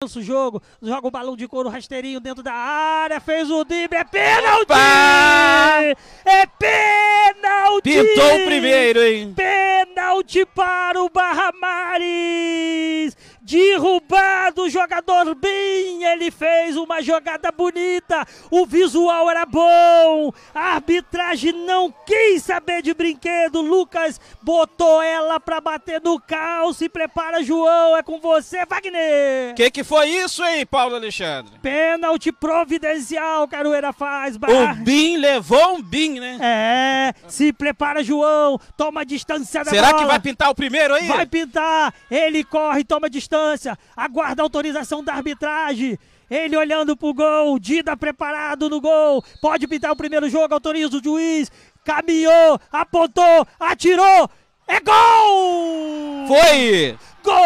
o jogo, joga o balão de couro rasteirinho dentro da área, fez o drible, é pênalti! Opa! É pênalti! Pintou o primeiro, hein? Pênalti para o Barra Mares! Derrubado o jogador bem, ele fez uma jogada bonita, o visual era bom, a arbitragem não quis saber de brinquedo, Lucas botou ela pra bater no cal, se prepara João, é com você, Wagner! Que que foi isso, hein, Paulo Alexandre? Pênalti providencial, Caroeira faz, Barra... O Bim levou um Bim, né? É, se prepara João, toma distância da Será bola. que vai pintar o primeiro aí? Vai pintar, ele corre, toma distância, aguarda a autorização da arbitragem. Ele olhando pro gol, Dida preparado no gol, pode pintar o primeiro jogo, autoriza o juiz, caminhou, apontou, atirou, é gol! Foi! Gol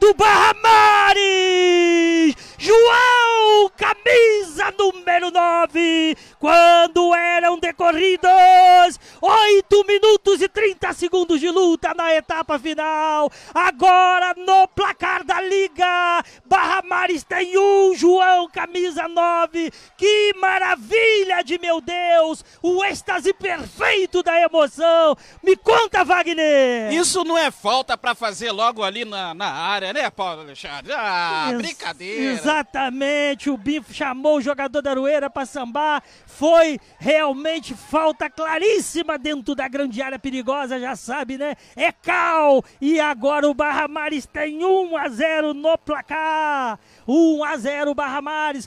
do Barra Mares! João, camisa 9, quando eram decorridos 8 minutos e 30 segundos de luta na etapa final. Agora no placar da Liga, Barra Mares tem um, João, camisa 9. Que maravilha de meu Deus! O êxtase perfeito da emoção. Me conta, Wagner! Isso não é falta pra fazer logo ali na, na área, né, Paulo Alexandre? Ah, Ex- brincadeira. Exatamente, o Bim chamou o jogador da Arueira para sambar. Foi realmente falta claríssima dentro da grande área perigosa, já sabe, né? É cal. E agora o Barra Mares tem 1 a 0 no placar. 1 a 0 Barra Mares.